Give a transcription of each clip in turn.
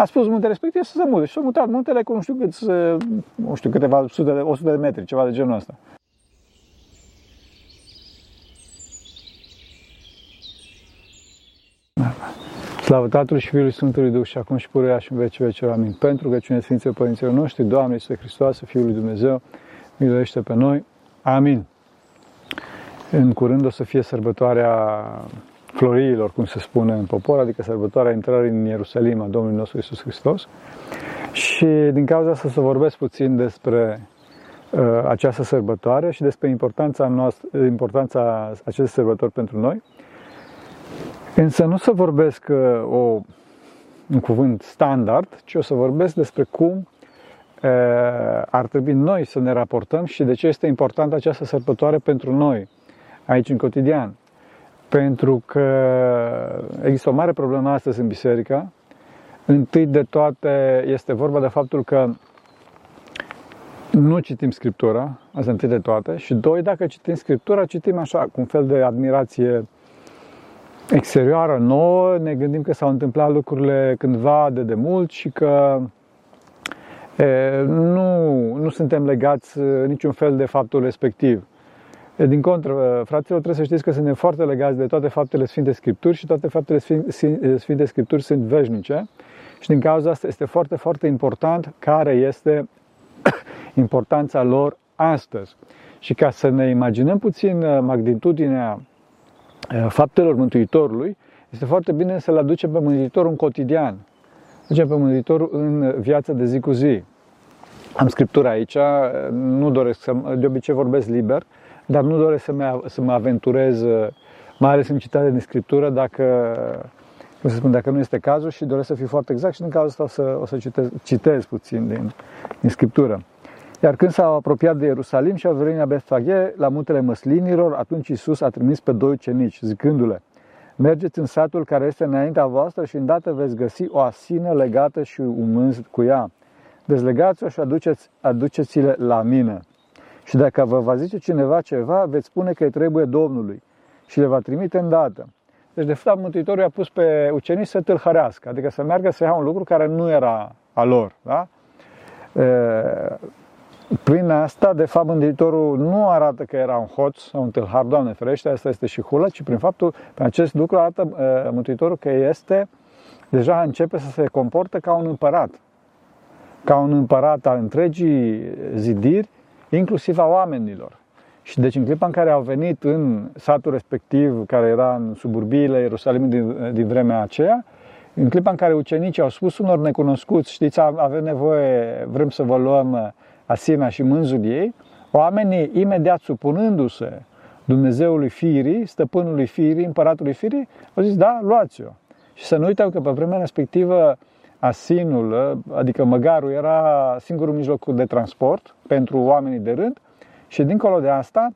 a spus muntele respectiv să se mute și s-a mutat muntele cu nu știu cât, nu știu, câteva sute de, 100 de metri, ceva de genul ăsta. Slavă Tatălui și Fiului Sfântului Duh și acum și puruia și în vece vece. Amin. Pentru că cine Sfinților Părinților noștri, Doamne Iisuse Hristos, Fiul lui Dumnezeu, miluiește pe noi. Amin. În curând o să fie sărbătoarea floriilor, cum se spune în popor, adică sărbătoarea intrării în Ierusalim a Domnului nostru Isus Hristos. Și din cauza asta să vorbesc puțin despre uh, această sărbătoare și despre importanța, noastră, importanța acestei sărbători pentru noi. Însă nu să vorbesc uh, o, un cuvânt standard, ci o să vorbesc despre cum uh, ar trebui noi să ne raportăm și de ce este importantă această sărbătoare pentru noi, aici în cotidian. Pentru că există o mare problemă astăzi în biserică. Întâi de toate este vorba de faptul că nu citim Scriptura, asta întâi de toate, și doi, dacă citim Scriptura, citim așa, cu un fel de admirație exterioară nouă, ne gândim că s-au întâmplat lucrurile cândva de demult și că e, nu, nu suntem legați niciun fel de faptul respectiv. E, din contră, fraților, trebuie să știți că suntem foarte legați de toate faptele Sfinte Scripturi și toate faptele Sfinte Scripturi sunt veșnice și din cauza asta este foarte, foarte important care este importanța lor astăzi. Și ca să ne imaginăm puțin uh, magnitudinea Eh, faptelor Mântuitorului, este foarte bine să-L aducem pe Mântuitorul în cotidian, aducem pe Mântuitorul în viața de zi cu zi. Am scriptura aici, nu doresc să, de obicei vorbesc liber, dar nu doresc să mă, să mă aventurez, mai ales în citare din scriptură, dacă, cum să spun, dacă nu este cazul și doresc să fiu foarte exact și din cazul ăsta o să, o să citez, citez puțin din, din scriptură. Iar când s-au apropiat de Ierusalim și au venit la Betfaghe, la muntele măslinilor, atunci Iisus a trimis pe doi ucenici, zicându-le, Mergeți în satul care este înaintea voastră și îndată veți găsi o asină legată și un mânz cu ea. Dezlegați-o și aduceți, aduceți-le la mine. Și dacă vă va zice cineva ceva, veți spune că îi trebuie Domnului și le va trimite îndată. Deci, de fapt, Mântuitorul i-a pus pe ucenici să tâlhărească, adică să meargă să ia un lucru care nu era a lor. Da? Prin asta, de fapt, Mântuitorul nu arată că era un hoț sau un tâlhar, Doamne ferește, asta este și hulă, ci prin faptul, prin acest lucru arată uh, Mântuitorul că este, deja începe să se comportă ca un împărat, ca un împărat al întregii zidiri, inclusiv a oamenilor. Și deci în clipa în care au venit în satul respectiv, care era în suburbiile Ierusalimului din, din vremea aceea, în clipa în care ucenicii au spus unor necunoscuți, știți, avem nevoie, vrem să vă luăm Asina și mânzul ei, oamenii imediat supunându-se Dumnezeului firii, stăpânului firii, împăratului firii, au zis, da, luați-o. Și să nu uităm că pe vremea respectivă asinul, adică măgarul, era singurul mijloc de transport pentru oamenii de rând și dincolo de asta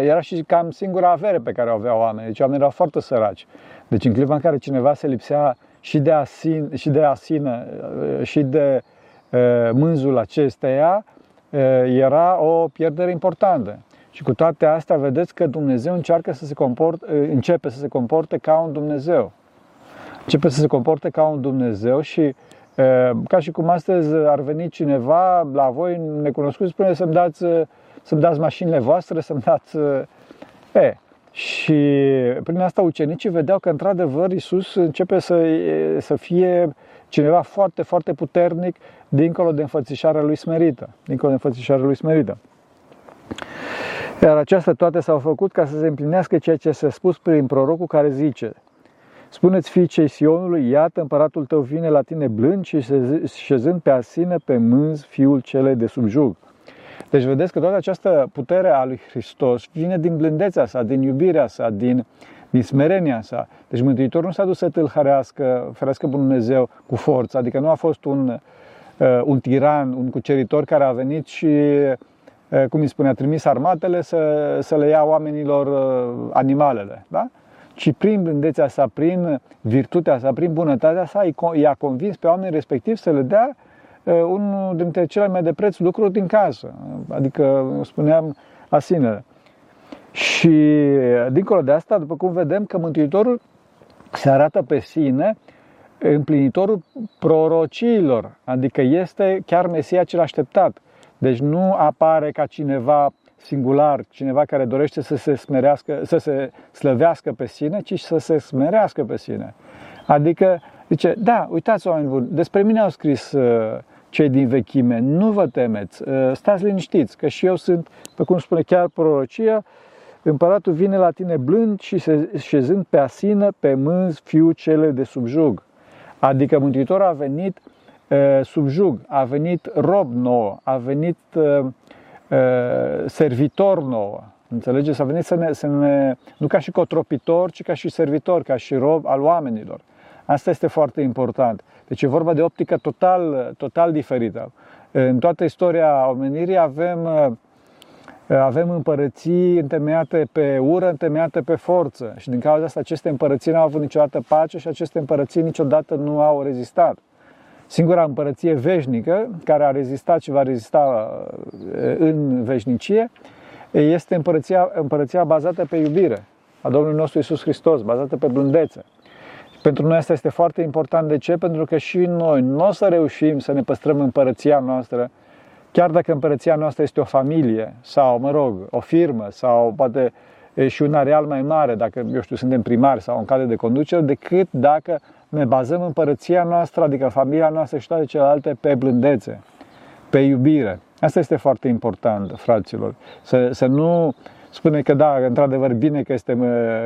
era și cam singura avere pe care o aveau oamenii. Deci oamenii erau foarte săraci. Deci în clipa în care cineva se lipsea și de, asin, și de asină și de mânzul acesteia era o pierdere importantă. Și cu toate astea vedeți că Dumnezeu încearcă să se comporte, începe să se comporte ca un Dumnezeu. Începe să se comporte ca un Dumnezeu și ca și cum astăzi ar veni cineva la voi necunoscut, spune să-mi dați, să-mi dați mașinile voastre, să-mi dați... E, și prin asta ucenicii vedeau că într-adevăr Iisus începe să, să fie cineva foarte, foarte puternic dincolo de înfățișarea lui smerită. Dincolo de înfățișarea lui smerită. Iar acestea toate s-au făcut ca să se împlinească ceea ce s-a spus prin prorocul care zice Spuneți fiicei Sionului, iată împăratul tău vine la tine blând și șezând pe asine pe mânz fiul cele de subjug. Deci vedeți că toată această putere a lui Hristos vine din blândețea sa, din iubirea sa, din, din smerenia sa. Deci Mântuitorul nu s-a dus să tâlhărească, ferească pe Dumnezeu cu forță, adică nu a fost un, uh, un tiran, un cuceritor care a venit și, uh, cum îi spune, a trimis armatele să, să le ia oamenilor uh, animalele, da? Ci prin blândețea sa, prin virtutea sa, prin bunătatea sa, i-a convins pe oamenii respectiv să le dea unul dintre cele mai de preț lucruri din casă, adică, spuneam, asinele. Și dincolo de asta, după cum vedem că Mântuitorul se arată pe sine împlinitorul prorociilor, adică este chiar Mesia cel așteptat. Deci nu apare ca cineva singular, cineva care dorește să se smerească, să se slăvească pe sine, ci să se smerească pe sine. Adică, zice, da, uitați oameni buni, despre mine au scris uh, cei din vechime, nu vă temeți, uh, stați liniștiți, că și eu sunt, pe cum spune chiar prorocia, împăratul vine la tine blând și se, șezând pe asină, pe mânz, fiul cele de subjug. Adică Mântuitorul a venit uh, subjug, a venit rob nou, a venit uh, uh, servitor nou. Înțelegeți? A venit să ne, să ne, nu ca și cotropitor, ci ca și servitor, ca și rob al oamenilor. Asta este foarte important. Deci e vorba de optică total, total diferită. În toată istoria omenirii avem, avem împărății întemeiate pe ură, întemeiate pe forță. Și din cauza asta aceste împărății nu au avut niciodată pace și aceste împărății niciodată nu au rezistat. Singura împărăție veșnică care a rezistat și va rezista în veșnicie este împărăția, împărăția bazată pe iubire a Domnului nostru Isus Hristos, bazată pe blândețe. Pentru noi asta este foarte important. De ce? Pentru că și noi nu o să reușim să ne păstrăm împărăția noastră, chiar dacă împărăția noastră este o familie sau, mă rog, o firmă sau poate și un areal mai mare, dacă, eu știu, suntem primari sau în cale de conducere, decât dacă ne bazăm împărăția noastră, adică familia noastră și toate celelalte, pe blândețe, pe iubire. Asta este foarte important, fraților. Să, să nu spune că da, într-adevăr, bine că este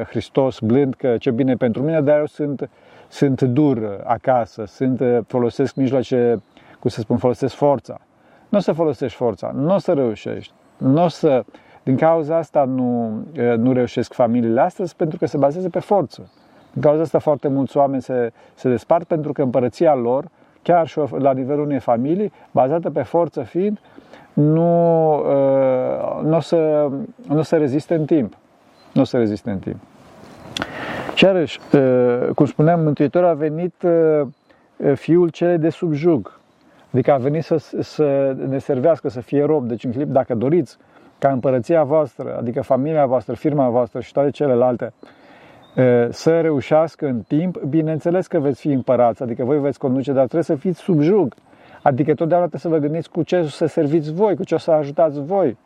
Hristos blând, că ce bine pentru mine, dar eu sunt, sunt dur acasă, sunt, folosesc mijloace, cum să spun, folosesc forța. Nu o să folosești forța, nu o să reușești, nu o să... Din cauza asta nu, nu reușesc familiile astăzi pentru că se bazează pe forță. Din cauza asta foarte mulți oameni se, se despart pentru că împărăția lor, chiar și la nivelul unei familii, bazată pe forță fiind, nu, uh, nu, o să, nu o să reziste în timp. Nu o să reziste în timp. Și iarăși, uh, cum spuneam, Mântuitorul a venit uh, fiul celei de subjug. Adică a venit să, să ne servească, să fie rob. Deci, în clip, dacă doriți ca împărăția voastră, adică familia voastră, firma voastră și toate celelalte, să reușească în timp, bineînțeles că veți fi împărați, adică voi veți conduce, dar trebuie să fiți subjug. Adică totdeauna trebuie să vă gândiți cu ce să serviți voi, cu ce o să ajutați voi.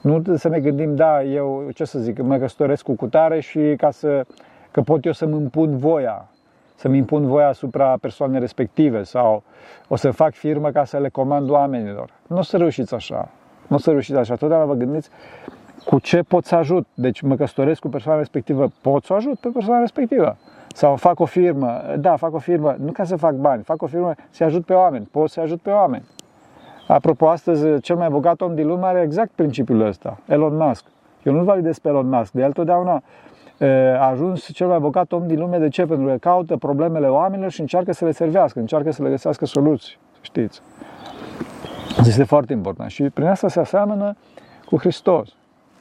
Nu să ne gândim, da, eu, ce să zic, mă căsătoresc cu cutare și ca să, că pot eu să-mi impun voia, să-mi impun voia asupra persoanei respective sau o să fac firmă ca să le comand oamenilor. Nu o să reușiți așa. Nu o să reușiți așa. Totdeauna vă gândiți cu ce pot să ajut. Deci mă căsătoresc cu persoana respectivă, pot să ajut pe persoana respectivă. Sau fac o firmă, da, fac o firmă, nu ca să fac bani, fac o firmă să ajut pe oameni, pot să ajut pe oameni. Apropo, astăzi cel mai bogat om din lume are exact principiul ăsta, Elon Musk. Eu nu-l validez pe Elon Musk, de el totdeauna a ajuns cel mai bogat om din lume. De ce? Pentru că caută problemele oamenilor și încearcă să le servească, încearcă să le găsească soluții, știți. Este foarte important și prin asta se aseamănă cu Hristos.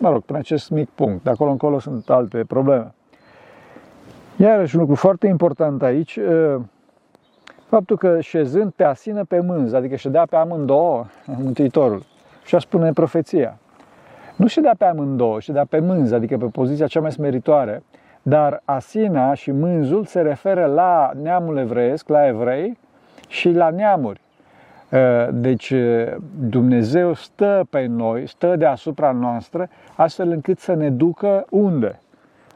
Mă rog, prin acest mic punct. De acolo încolo sunt alte probleme. Iarăși un lucru foarte important aici, faptul că șezând pe asină pe mânz, adică ședea pe amândouă Mântuitorul, și a spune profeția. Nu ședea pe amândouă, ședea pe mânz, adică pe poziția cea mai smeritoare, dar asina și mânzul se referă la neamul evreiesc, la evrei și la neamuri. Deci Dumnezeu stă pe noi, stă deasupra noastră, astfel încât să ne ducă unde?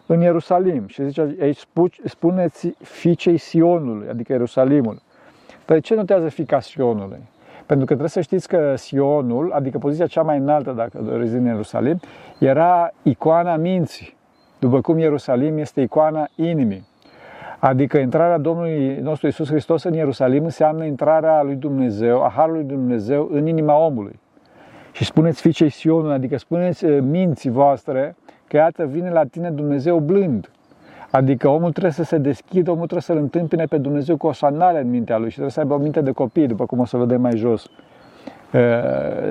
în Ierusalim. Și zice aici, spuneți fiicei Sionului, adică Ierusalimul. Dar de ce notează fica Sionului? Pentru că trebuie să știți că Sionul, adică poziția cea mai înaltă, dacă doriți în Ierusalim, era icoana minții, după cum Ierusalim este icoana inimii. Adică intrarea Domnului nostru Isus Hristos în Ierusalim înseamnă intrarea lui Dumnezeu, a Harului Dumnezeu în inima omului. Și spuneți fiicei Sionului, adică spuneți eh, minții voastre, că iată vine la tine Dumnezeu blând. Adică omul trebuie să se deschidă, omul trebuie să-L întâmpine pe Dumnezeu cu o sandală în mintea lui și trebuie să aibă o minte de copii, după cum o să vedem mai jos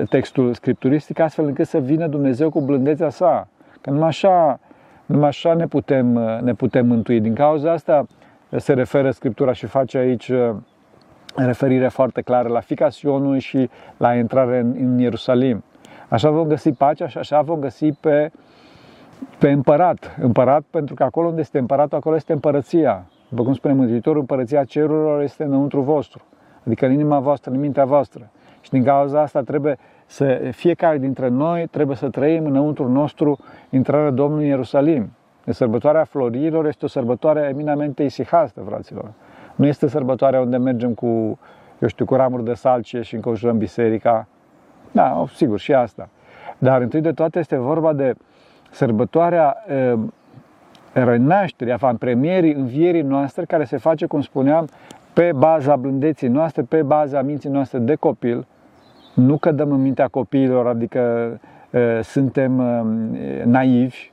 textul scripturistic, astfel încât să vină Dumnezeu cu blândețea sa. Că numai așa, numai așa ne, putem, ne putem mântui. Din cauza asta se referă Scriptura și face aici referire foarte clară la fica Sionului și la intrare în, în Ierusalim. Așa vom găsi pacea și așa vom găsi pe pe împărat. Împărat pentru că acolo unde este împăratul, acolo este împărăția. După cum spune Mântuitorul, împărăția cerurilor este înăuntru vostru, adică în inima voastră, în mintea voastră. Și din cauza asta trebuie să fiecare dintre noi trebuie să trăim înăuntru nostru intrarea Domnului în Ierusalim. De sărbătoarea florilor este o sărbătoare eminamente isihastă, fraților. Nu este sărbătoarea unde mergem cu, eu știu, cu ramuri de salcie și înconjurăm biserica. Da, sigur, și asta. Dar întâi de toate este vorba de sărbătoarea e, renașterii, a premierii învierii noastre, care se face, cum spuneam, pe baza blândeții noastre, pe baza minții noastre de copil, nu cădăm în mintea copiilor, adică e, suntem e, naivi,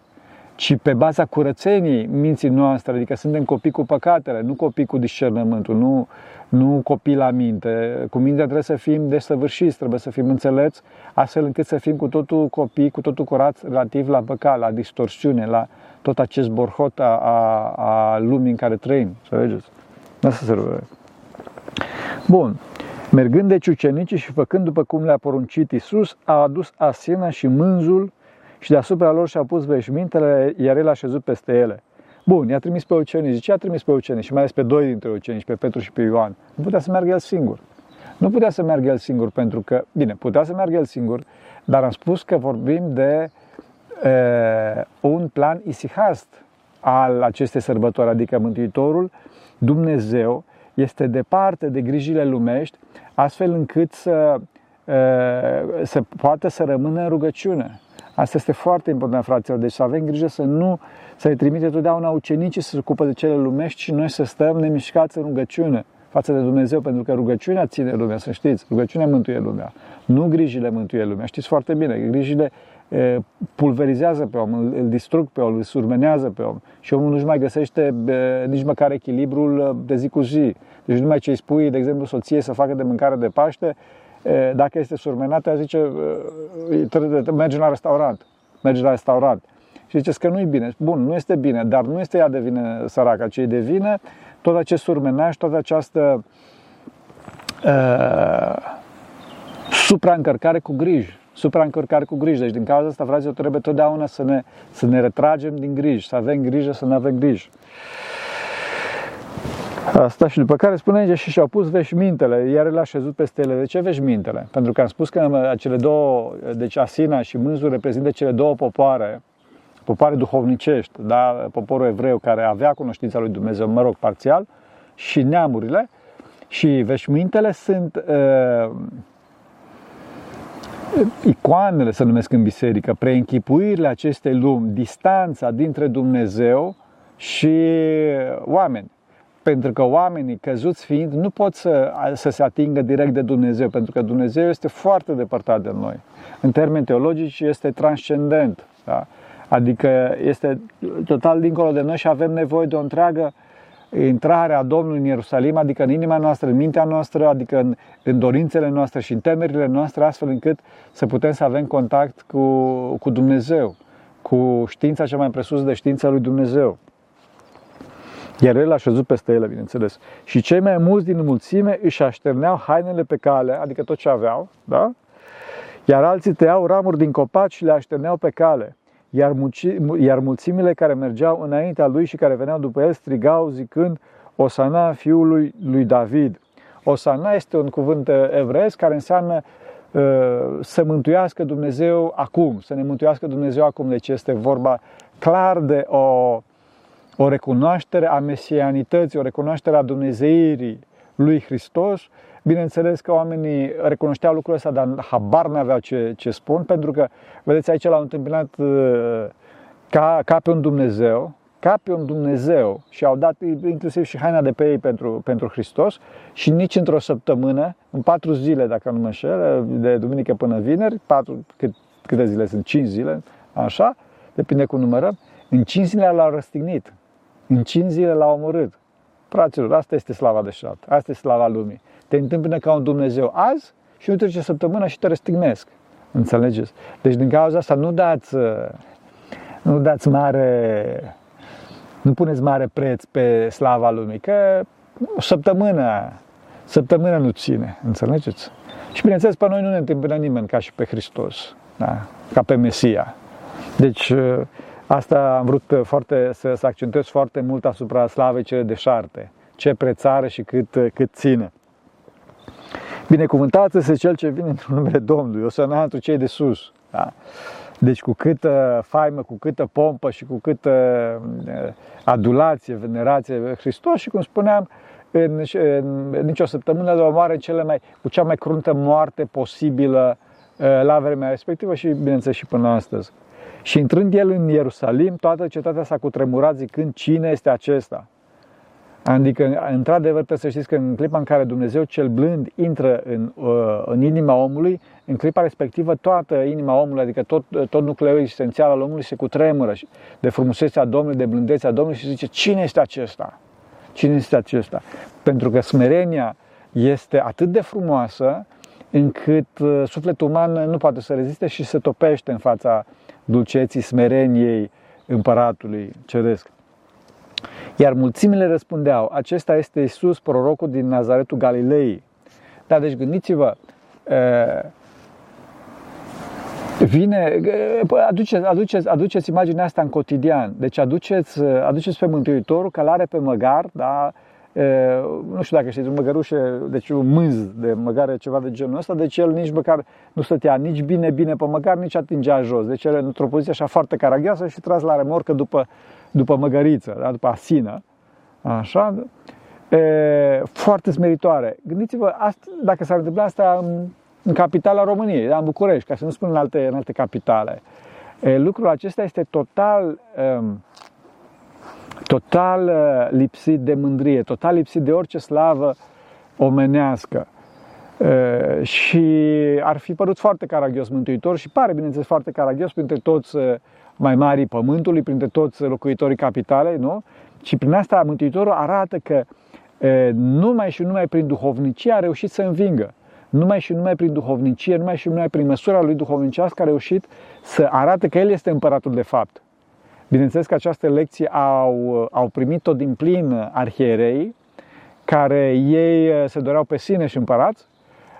ci pe baza curățenii minții noastre, adică suntem copii cu păcatele, nu copii cu discernământul, nu, nu copii la minte. Cu mintea trebuie să fim desăvârșiți, trebuie să fim înțelepți, astfel încât să fim cu totul copii, cu totul curați relativ la păcat, la distorsiune, la tot acest borhot a, a, a lumii în care trăim. Înțelegeți? Asta se rugă. Bun. Mergând de ucenicii și făcând după cum le-a poruncit Isus, a adus asena și mânzul și deasupra lor și-a pus veșmintele, iar el a șezut peste ele. Bun, i-a trimis pe ucenici. Ce a trimis pe ucenici? Și mai ales pe doi dintre ucenici, pe Petru și pe Ioan. Nu putea să meargă el singur. Nu putea să meargă el singur pentru că, bine, putea să meargă el singur, dar am spus că vorbim de e, un plan isihast al acestei sărbători, adică Mântuitorul, Dumnezeu, este departe de grijile lumești, astfel încât să, e, să poată să rămână în rugăciune. Asta este foarte important, fraților. Deci să avem grijă să nu să-i trimite totdeauna ucenicii să se ocupă de cele lumești și noi să stăm nemișcați în rugăciune față de Dumnezeu, pentru că rugăciunea ține lumea, să știți. Rugăciunea mântuie lumea. Nu grijile mântuie lumea. Știți foarte bine, grijile e, pulverizează pe om, îl, îl distrug pe om, îl surmenează pe om și omul nu-și mai găsește e, nici măcar echilibrul de zi cu zi. Deci numai ce îi spui, de exemplu, soției să facă de mâncare de Paște, dacă este surmenată, ea zice, merge la restaurant, merge la restaurant. Și ziceți că nu-i bine. Bun, nu este bine, dar nu este ea de vină săraca, ci de vină tot acest surmenaj, toată această uh, supraîncărcare cu griji. Supraîncărcare cu griji. Deci din cauza asta, fraților, trebuie totdeauna să ne, să ne retragem din griji, să avem grijă, să nu avem griji. Asta și după care spune și și-au pus veșmintele, iar el a șezut peste ele. De ce veșmintele? Pentru că am spus că cele două, deci Asina și Mânzul reprezintă cele două popoare, popoare duhovnicești, da? poporul evreu care avea cunoștința lui Dumnezeu, mă rog, parțial, și neamurile. Și veșmintele sunt uh, icoanele, să numesc în biserică, preînchipuirile acestei lumi, distanța dintre Dumnezeu și oameni pentru că oamenii căzuți fiind nu pot să, să se atingă direct de Dumnezeu, pentru că Dumnezeu este foarte depărtat de noi. În termeni teologici este transcendent, da? adică este total dincolo de noi și avem nevoie de o întreagă intrare a Domnului în Ierusalim, adică în inima noastră, în mintea noastră, adică în, în dorințele noastre și în temerile noastre, astfel încât să putem să avem contact cu, cu Dumnezeu, cu știința cea mai presus de știința lui Dumnezeu. Iar el a șezut peste ele, bineînțeles. Și cei mai mulți din mulțime își așterneau hainele pe cale, adică tot ce aveau, da? Iar alții tăiau ramuri din copaci și le așterneau pe cale. Iar, mulci, iar mulțimile care mergeau înaintea lui și care veneau după el strigau zicând Osana fiului lui David. Osana este un cuvânt evreiesc care înseamnă uh, să mântuiască Dumnezeu acum, să ne mântuiască Dumnezeu acum. Deci este vorba clar de o o recunoaștere a mesianității, o recunoaștere a Dumnezeirii lui Hristos. Bineînțeles că oamenii recunoșteau lucrul ăsta, dar habar n-aveau ce, ce spun, pentru că, vedeți, aici l-au întâmpinat uh, ca, ca pe un Dumnezeu, ca pe un Dumnezeu și au dat inclusiv și haina de pe ei pentru, pentru Hristos și nici într-o săptămână, în patru zile, dacă nu mă înșel, de duminică până vineri, patru, cât, câte zile sunt? Cinci zile, așa, depinde cum numărăm, în cinci zile l-au răstignit. În 5 zile l-a omorât. Fraților, asta este slava de șat. Asta este slava lumii. Te întâmplă ca un Dumnezeu azi și nu trece săptămâna și te răstignesc. Înțelegeți? Deci din cauza asta nu dați, nu dați mare, nu puneți mare preț pe slava lumii, că o săptămână, săptămâna nu ține. Înțelegeți? Și bineînțeles, pe noi nu ne întâmplă nimeni ca și pe Hristos, da? ca pe Mesia. Deci Asta am vrut foarte, să, să accentuez foarte mult asupra slavei cele deșarte. Ce prețare și cât, cât ține. Binecuvântat este cel ce vine într-un numele Domnului, o să întru cei de sus. Da? Deci cu câtă faimă, cu câtă pompă și cu câtă uh, adulație, venerație Hristos și cum spuneam, în, în, în nicio săptămână de omoare cele mai, cu cea mai cruntă moarte posibilă uh, la vremea respectivă și bineînțeles și până astăzi. Și intrând el în Ierusalim, toată cetatea s-a cutremurat zicând cine este acesta. Adică, într-adevăr, trebuie să știți că în clipa în care Dumnezeu cel blând intră în, uh, în inima omului, în clipa respectivă toată inima omului, adică tot, tot nucleul esențial al omului se cutremură de frumusețea Domnului, de blândețea Domnului și zice, cine este acesta? Cine este acesta? Pentru că smerenia este atât de frumoasă încât uh, sufletul uman nu poate să reziste și se topește în fața dulceții, smereniei împăratului ceresc. Iar mulțimile răspundeau, acesta este Isus, prorocul din Nazaretul Galilei. Da, deci gândiți-vă, vine, aduceți, aduceți, aduceți imaginea asta în cotidian. Deci aduceți, aduceți pe Mântuitorul călare pe măgar, da, nu știu dacă știți, un măgărușe, deci un mânz de măgare, ceva de genul ăsta, deci el nici măcar nu stătea nici bine, bine pe măgar, nici atingea jos. Deci el într-o poziție așa foarte caragioasă și tras la remorcă după, după măgăriță, da? după asină. Așa, e, foarte smeritoare. Gândiți-vă, asta, dacă s-ar întâmpla asta în, în capitala României, da? în București, ca să nu spun în alte, în alte capitale. E, lucrul acesta este total um, total uh, lipsit de mândrie, total lipsit de orice slavă omenească. Uh, și ar fi părut foarte caragios Mântuitor și pare, bineînțeles, foarte caragios printre toți uh, mai mari pământului, printre toți locuitorii capitale, nu? Și prin asta Mântuitorul arată că numai și numai prin duhovnicie a reușit să învingă. Numai și numai prin duhovnicie, numai și numai prin măsura lui duhovnicească a reușit să arate că El este împăratul de fapt. Bineînțeles că această lecție au, au primit-o din plin arhierei, care ei uh, se doreau pe sine și împărați,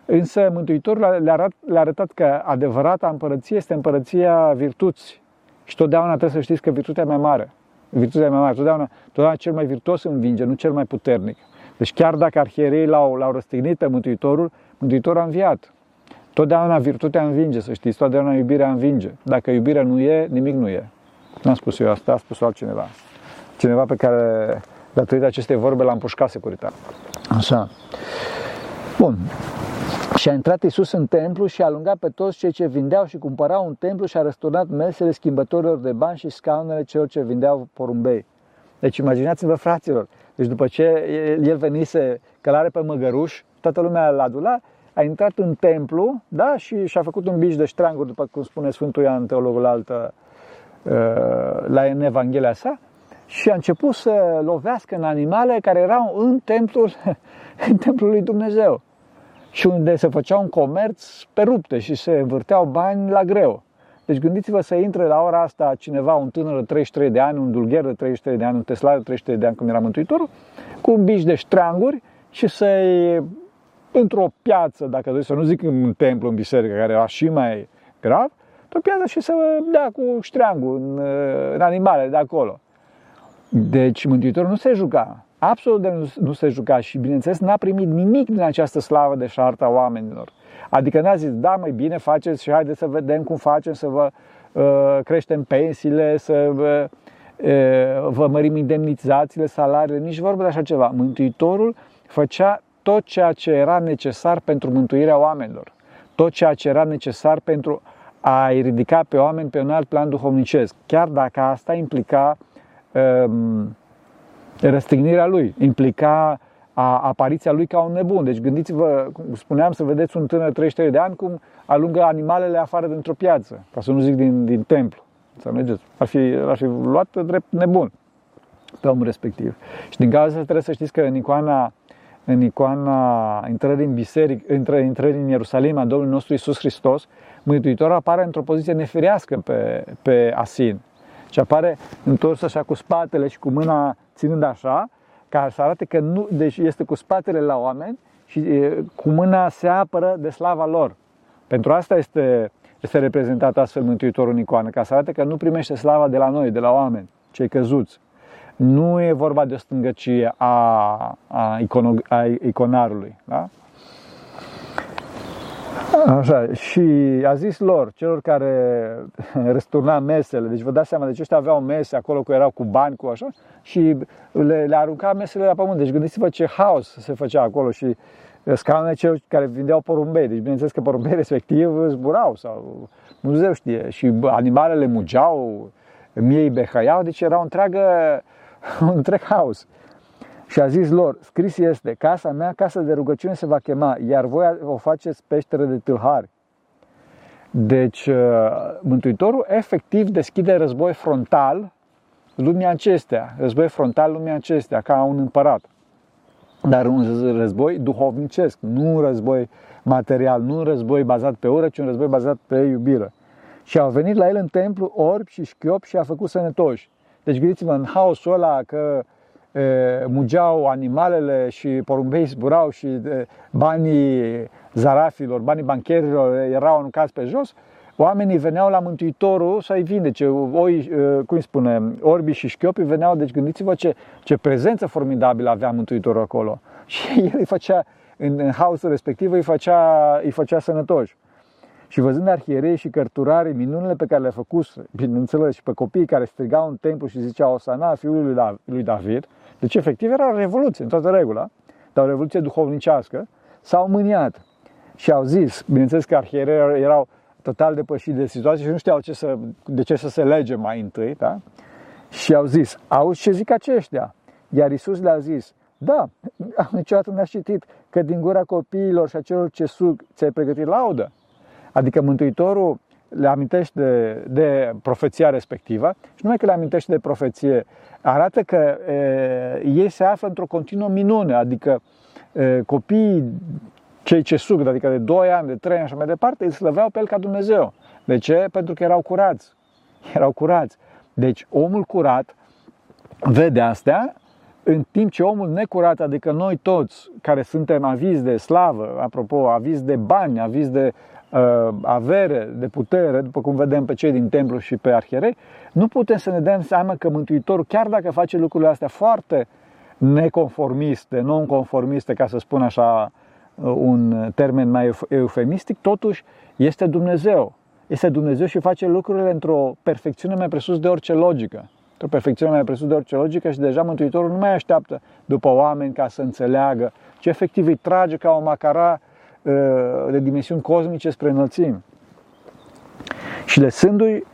însă Mântuitorul le-a arătat, le arătat că adevărata împărăție este împărăția virtuți. Și totdeauna trebuie să știți că virtutea e mai mare. Virtutea e mai mare. Totdeauna, totdeauna cel mai virtuos învinge, nu cel mai puternic. Deci chiar dacă arhierei l-au, l-au răstignit pe Mântuitorul, Mântuitorul a înviat. Totdeauna virtutea învinge, să știți, totdeauna iubirea învinge. Dacă iubirea nu e, nimic nu e. N-am spus eu asta, a spus altcineva. Cineva pe care, datorită acestei vorbe, l-am pușcat securitatea. Așa. Bun. Și a intrat Iisus în templu și a alungat pe toți cei ce vindeau și cumpărau un templu și a răsturnat mesele schimbătorilor de bani și scaunele celor ce vindeau porumbei. Deci imaginați-vă, fraților, deci după ce el venise călare pe măgăruș, toată lumea l-a adulat, a intrat în templu, da, și și-a făcut un bici de ștranguri, după cum spune Sfântul Ioan, teologul altă, la în Evanghelia sa și a început să lovească în animale care erau în templul, în templul lui Dumnezeu și unde se făcea un comerț pe rupte și se învârteau bani la greu. Deci gândiți-vă să intre la ora asta cineva, un tânăr de 33 de ani, un dulgher de 33 de ani, un tesla de 33 de ani, cum era Mântuitorul, cu un bici de ștreanguri și să-i într-o piață, dacă doriți să nu zic în un templu, în biserică, care era și mai grav, pe piață și să dea cu ștreangul în, în animale de acolo. Deci Mântuitorul nu se juca, absolut de nu, nu se juca și bineînțeles n-a primit nimic din această slavă de șarta oamenilor. Adică n-a zis, da, mai bine faceți și haideți să vedem cum facem să vă uh, creștem pensiile, să vă, uh, vă mărim indemnizațiile, salariile, nici vorbă de așa ceva. Mântuitorul făcea tot ceea ce era necesar pentru mântuirea oamenilor, tot ceea ce era necesar pentru a-i ridica pe oameni pe un alt plan duhovnicesc, chiar dacă asta implica um, răstignirea lui, implica a, apariția lui ca un nebun. Deci gândiți-vă, cum spuneam, să vedeți un tânăr 33 de ani cum alungă animalele afară dintr-o piață, ca să nu zic din, din templu. Înțelegeți? Ar fi, ar fi luat drept nebun pe omul respectiv. Și din cauza asta trebuie să știți că în icoana, în icoana intrării în biserică, intrării în Ierusalim a Domnului nostru Isus Hristos, Mântuitorul apare într-o poziție nefirească pe, pe Asin. Și apare întors așa cu spatele și cu mâna ținând așa, ca să arate că nu, deci este cu spatele la oameni și e, cu mâna se apără de slava lor. Pentru asta este este reprezentat astfel Mântuitorul în icoană, ca să arate că nu primește slava de la noi, de la oameni, cei căzuți. Nu e vorba de o stângăcie a, a, icono, a iconarului. Da? Așa, și a zis lor, celor care răsturna mesele, deci vă dați seama, deci ăștia aveau mese acolo cu erau cu bani, cu așa, și le, le arunca mesele la pământ. Deci gândiți-vă ce haos se făcea acolo și scaunele celor care vindeau porumbei. Deci bineînțeles că porumbei respectiv zburau sau Dumnezeu știe. Și animalele mugeau, miei behăiau, deci era o întreagă, un întreg haos. Și a zis lor, scris este, casa mea, casa de rugăciune se va chema, iar voi o faceți peșteră de tâlhari. Deci, uh, Mântuitorul efectiv deschide război frontal lumea acestea, război frontal lumea acestea, ca un împărat. Dar un război duhovnicesc, nu un război material, nu un război bazat pe ură, ci un război bazat pe iubire. Și au venit la el în templu orbi și șchiop și a făcut sănătoși. Deci gândiți-vă în haosul ăla că mugeau animalele și porumbei zburau și banii zarafilor, banii bancherilor erau aruncați pe jos, oamenii veneau la Mântuitorul să-i vindece. Oi, cum spune, orbii și șchiopii veneau, deci gândiți-vă ce, ce prezență formidabilă avea Mântuitorul acolo. Și el îi făcea, în, în haosul respectiv, îi făcea, îi făcea sănătoși. Și văzând arhierei și cărturarii minunile pe care le-a făcut, bineînțeles, și pe copiii care strigau în templu și ziceau Osana, fiul lui David, deci, efectiv, era o revoluție, în toată regula, dar o revoluție duhovnicească, s-au mâniat și au zis, bineînțeles că arhierei erau total depășiți de situație și nu știau ce să, de ce să se lege mai întâi, da? Și au zis, auzi ce zic aceștia? Iar Isus le-a zis, da, niciodată n-aș citit că din gura copiilor și a celor ce sug ți-ai pregătit laudă. Adică Mântuitorul le amintește de, de profeția respectivă și numai că le amintește de profeție, arată că e, ei se află într-o continuă minune, adică e, copiii cei ce sug, adică de 2 ani, de 3 ani și mai departe, îi slăveau pe el ca Dumnezeu. De ce? Pentru că erau curați. Erau curați. Deci omul curat vede astea, în timp ce omul necurat, adică noi toți care suntem avizi de slavă, apropo, avizi de bani, avizi de uh, avere, de putere, după cum vedem pe cei din templu și pe arhierei, nu putem să ne dăm seama că Mântuitorul, chiar dacă face lucrurile astea foarte neconformiste, non-conformiste, ca să spun așa uh, un termen mai eufemistic, totuși este Dumnezeu. Este Dumnezeu și face lucrurile într-o perfecțiune mai presus de orice logică. Într-o perfecțiune mai presus de orice logică și deja Mântuitorul nu mai așteaptă după oameni ca să înțeleagă, ci efectiv îi trage ca o macara uh, de dimensiuni cosmice spre înălțimi. Și lăsându-i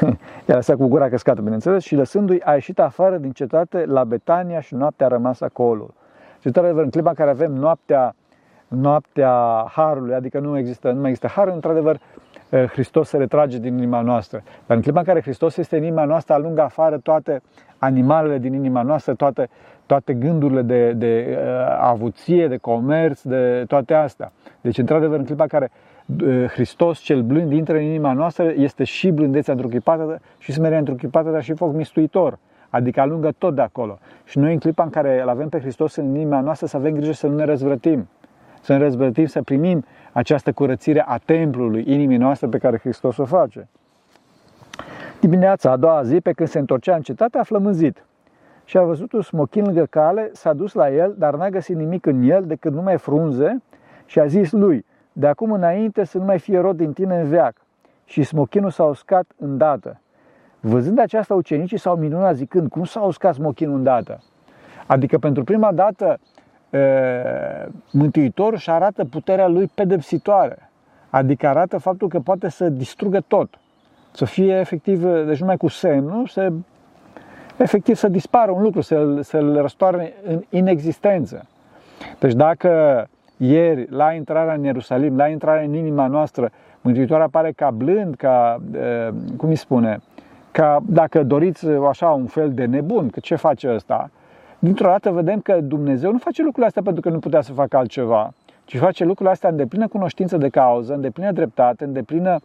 i-a lăsat cu gura căscată, bineînțeles, și lăsându-i a ieșit afară din cetate la Betania și noaptea a rămas acolo. Și într-adevăr, în clipa în care avem noaptea, noaptea Harului, adică nu, există, nu mai există Har, într-adevăr, eh, Hristos se retrage din inima noastră. Dar în clipa în care Hristos este în inima noastră, alungă afară toate animalele din inima noastră, toate, toate gândurile de, de uh, avuție, de comerț, de toate astea. Deci, într-adevăr, în clipa în care Hristos cel blând intră în inima noastră, este și blândețea întruchipată și smerea întruchipată, dar și foc mistuitor. Adică alungă tot de acolo. Și noi în clipa în care îl avem pe Hristos în inima noastră să avem grijă să nu ne răzvrătim. Să ne răzvrătim, să primim această curățire a templului inimii noastre pe care Hristos o face. Dimineața a doua zi, pe când se întorcea în cetate, a flămânzit. Și a văzut un smochin lângă cale, s-a dus la el, dar n-a găsit nimic în el decât numai frunze și a zis lui, de acum înainte să nu mai fie rod din tine în veac. Și smochinul s-a uscat îndată. Văzând aceasta, ucenicii s-au minunat zicând, cum s-a uscat smochinul îndată? Adică pentru prima dată Mântuitorul și arată puterea lui pedepsitoare. Adică arată faptul că poate să distrugă tot. Să fie efectiv, deci numai cu semnul, să efectiv să dispară un lucru, să-l, să-l răstoarne în inexistență. Deci dacă ieri, la intrarea în Ierusalim, la intrarea în inima noastră, Mântuitorul apare ca blând, ca, cum îi spune, ca, dacă doriți, așa, un fel de nebun, că ce face ăsta? Dintr-o dată vedem că Dumnezeu nu face lucrurile astea pentru că nu putea să facă altceva, ci face lucrurile astea în deplină cunoștință de cauză, în deplină dreptate, în deplină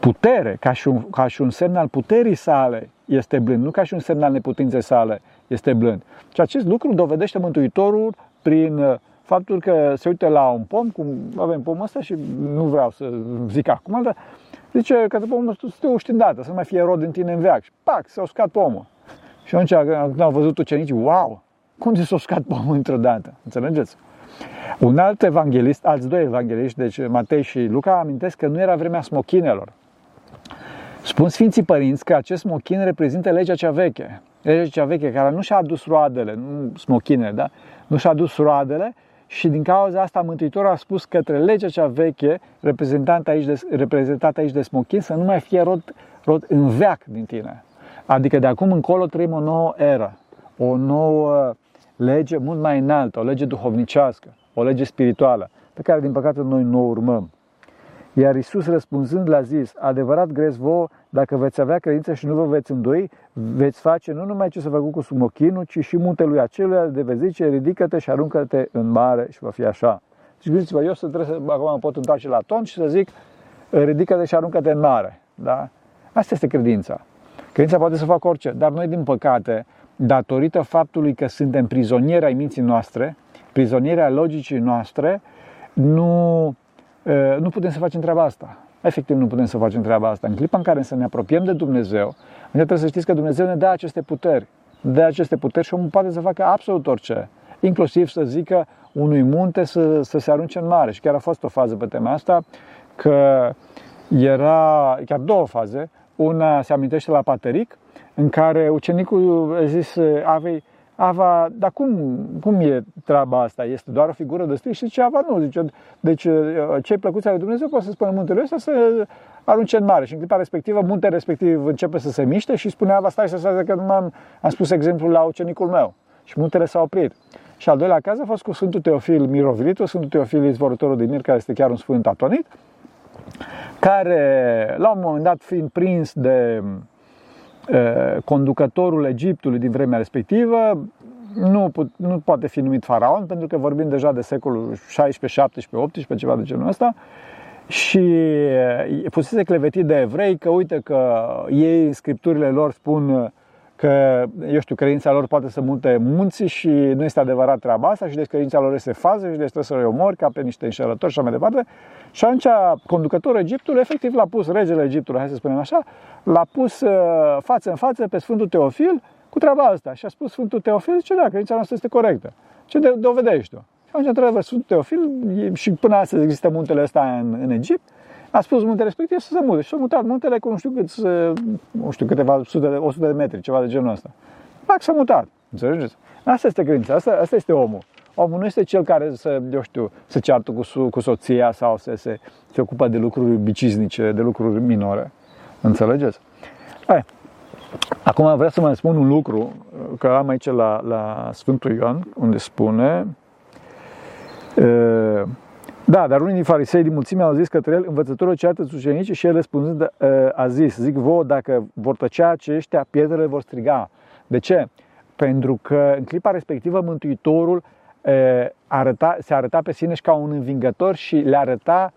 putere, ca și, un, ca și un semn al puterii sale este blând, nu ca și un semn al neputinței sale este blând. Și acest lucru dovedește Mântuitorul prin faptul că se uită la un pom, cum avem pomul ăsta și nu vreau să zic acum, dar zice că pomul ăsta să te uști îndată, să nu mai fie rod în tine în veac. Și pac, s-a uscat pomul. Și atunci când au văzut ucenicii, wow, cum de s-a uscat pomul într-o dată? Înțelegeți? Un alt evanghelist, alți doi evangeliști, deci Matei și Luca, amintesc că nu era vremea smochinelor. Spun Sfinții Părinți că acest smochin reprezintă legea cea veche. Legea cea veche care nu și-a adus roadele, nu smochinele, da? Nu și-a adus roadele și din cauza asta Mântuitorul a spus către legea cea veche, reprezentată aici de, reprezentată aici de smochin, să nu mai fie rod, rod în veac din tine. Adică de acum încolo trăim o nouă eră, o nouă lege mult mai înaltă, o lege duhovnicească, o lege spirituală, pe care din păcate noi nu o urmăm. Iar Isus răspunzând l-a zis, adevărat grez vouă, dacă veți avea credință și nu vă veți îndoi, veți face nu numai ce să făcut cu sumochinul, ci și muntelui acelui de vezi zice, ridică-te și aruncă-te în mare și va fi așa. Și gândiți-vă, eu să trebuie să, acum mă pot întoarce la ton și să zic, ridică-te și aruncă-te în mare. Da? Asta este credința. Credința poate să facă orice, dar noi, din păcate, datorită faptului că suntem prizonieri ai minții noastre, prizonieri ai logicii noastre, nu, nu putem să facem treaba asta. Efectiv, nu putem să facem treaba asta. În clipa în care să ne apropiem de Dumnezeu, trebuie să știți că Dumnezeu ne dă aceste puteri. Dă aceste puteri și omul poate să facă absolut orice. Inclusiv să zică unui munte să, să se arunce în mare. Și chiar a fost o fază pe tema asta, că era chiar două faze. Una se amintește la Pateric, în care ucenicul a zis Avei, Ava, dar cum, cum e treaba asta? Este doar o figură de stric? Și zice Ava, nu. Zice, deci ce plăcuți lui Dumnezeu poate să spună muntele ăsta să arunce în mare. Și în clipa respectivă, muntele respectiv începe să se miște și spune Ava, stai să stai că nu am, am spus exemplul la ucenicul meu. Și muntele s-a oprit. Și al doilea caz a fost cu Sfântul Teofil Mirovilitu, Sfântul Teofil izvorătorul din Mir, care este chiar un sfânt atonit, care, la un moment dat, fiind prins de conducătorul Egiptului din vremea respectivă, nu, nu poate fi numit faraon, pentru că vorbim deja de secolul 16, 17, 18, ceva de genul ăsta, și fusese clevetit de evrei că uite că ei, scripturile lor spun că, eu știu, credința lor poate să munte munții și nu este adevărat treaba asta și deci credința lor este fază și deci trebuie să le omori ca pe niște înșelători și așa mai departe. Și atunci conducătorul Egiptului efectiv l-a pus, regele Egiptului, hai să spunem așa, l-a pus uh, față în față pe Sfântul Teofil cu treaba asta. Și a spus Sfântul Teofil, ce da, credința noastră este corectă. Ce dovedești tu? Și atunci, într-adevăr, Sfântul Teofil, și până astăzi există muntele ăsta în, în Egipt, a spus muntele respectiv să se mute. Și s-a mutat muntele cu nu știu cât, nu știu, câteva sute de, 100 de metri, ceva de genul ăsta. Pac, s-a mutat. Înțelegeți? Asta este credința, asta, asta este omul. Omul nu este cel care să, eu știu, să ceartă cu, cu soția sau să se, se ocupă de lucruri biciznice, de lucruri minore. Înțelegeți? Hai. Acum vreau să mai spun un lucru, că am aici la, la Sfântul Ioan, unde spune uh, da, dar unii din farisei din mulțime au zis către el, învățătorul ceartă ucenicii și el răspunzând uh, a zis, zic vouă, dacă vor tăcea aceștia, pietrele vor striga. De ce? Pentru că în clipa respectivă Mântuitorul uh, arăta, se arăta pe sine și ca un învingător și le arăta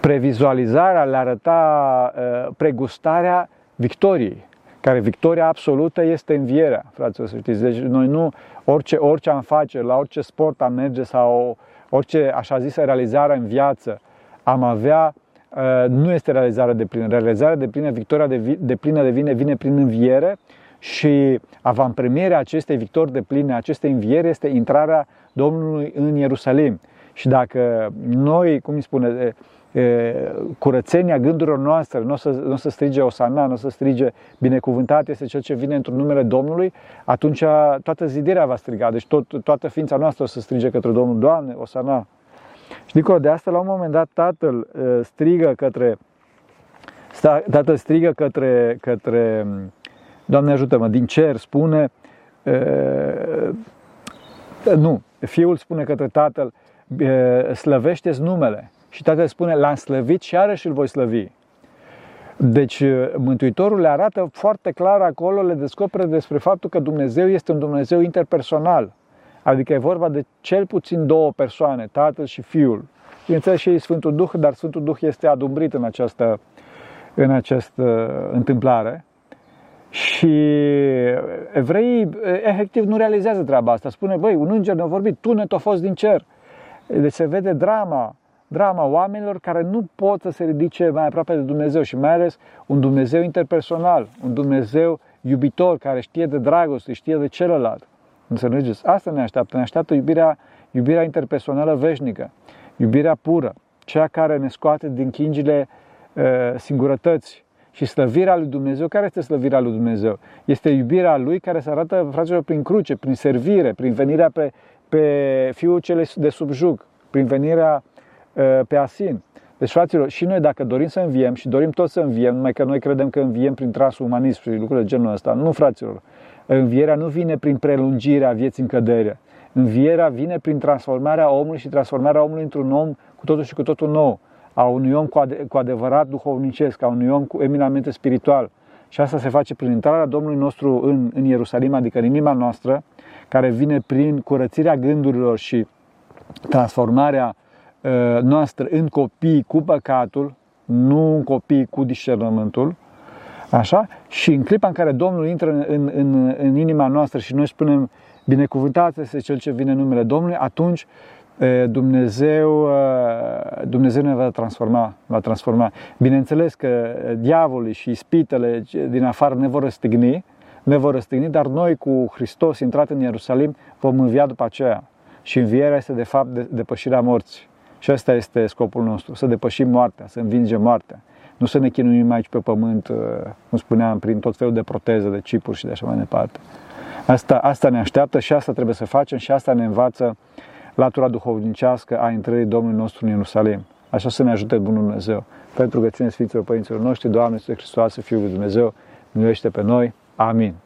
previzualizarea, le arăta uh, pregustarea victoriei care victoria absolută este învierea, fraților, să știți. Deci noi nu, orice, orice am face, la orice sport am merge sau orice așa zisă realizare în viață am avea, uh, nu este realizarea de plină. Realizarea de plină, victoria de, de plină devine, vine prin înviere și avantpremierea acestei victori de pline, acestei înviere este intrarea Domnului în Ierusalim. Și dacă noi, cum îi spune, curățenia gândurilor noastre, nu o să, nu o să strige Osana, nu o să strige binecuvântat este cel ce vine într-un numele Domnului, atunci toată zidirea va striga, deci tot, toată ființa noastră o să strige către Domnul, Doamne, Osana. Și dincolo de asta, la un moment dat, tatăl strigă către, tatăl strigă către, către Doamne ajută-mă, din cer spune, nu, fiul spune către tatăl, slăvește-ți numele. Și Tatăl spune, l-am slăvit și iarăși îl voi slăvi. Deci Mântuitorul le arată foarte clar acolo, le descoperă despre faptul că Dumnezeu este un Dumnezeu interpersonal. Adică e vorba de cel puțin două persoane, Tatăl și Fiul. Bineînțeles și Sfântul Duh, dar Sfântul Duh este adumbrit în această, în această întâmplare. Și evreii efectiv nu realizează treaba asta. Spune, băi, un înger ne-a vorbit, tu ne a fost din cer. Deci se vede drama, drama oamenilor care nu pot să se ridice mai aproape de Dumnezeu și mai ales un Dumnezeu interpersonal, un Dumnezeu iubitor care știe de dragoste, știe de celălalt. Înțelegeți? Asta ne așteaptă. Ne așteaptă iubirea, iubirea interpersonală veșnică, iubirea pură, cea care ne scoate din chingile uh, singurătăți și slăvirea lui Dumnezeu. Care este slăvirea lui Dumnezeu? Este iubirea lui care se arată, fraților, prin cruce, prin servire, prin venirea pe, pe fiul cele de subjug, prin venirea uh, pe asin. Deci, fraților, și noi dacă dorim să înviem și dorim tot să înviem, numai că noi credem că înviem prin transumanism și lucruri de genul ăsta, nu, fraților. Învierea nu vine prin prelungirea vieții în cădere. Învierea vine prin transformarea omului și transformarea omului într-un om cu totul și cu totul nou, a unui om cu, ade- cu adevărat duhovnicesc, a unui om cu eminamente spiritual. Și asta se face prin intrarea Domnului nostru în, în Ierusalim, adică în inima noastră, care vine prin curățirea gândurilor și transformarea uh, noastră în copii cu păcatul, nu în copii cu discernământul, Așa? Și în clipa în care Domnul intră în, în, în, în inima noastră și noi spunem binecuvântat este cel ce vine în numele Domnului, atunci Dumnezeu, Dumnezeu ne va transforma, va transforma. Bineînțeles că diavolii și ispitele din afară ne vor răstigni, ne vor răstigni, dar noi cu Hristos intrat în Ierusalim vom învia după aceea. Și învierea este de fapt de, depășirea morții. Și ăsta este scopul nostru, să depășim moartea, să învingem moartea. Nu să ne chinuim aici pe pământ, uh, cum spuneam, prin tot felul de proteze, de chipuri și de așa mai departe. Asta, asta ne așteaptă și asta trebuie să facem și asta ne învață latura duhovnicească a intrării Domnului nostru în Ierusalim. Așa să ne ajute Bunul Dumnezeu. Pentru că ține Sfinților Părinților noștri, Doamne, Iisuse Hristos, Fiul lui Dumnezeu, miluiește pe noi. Amin.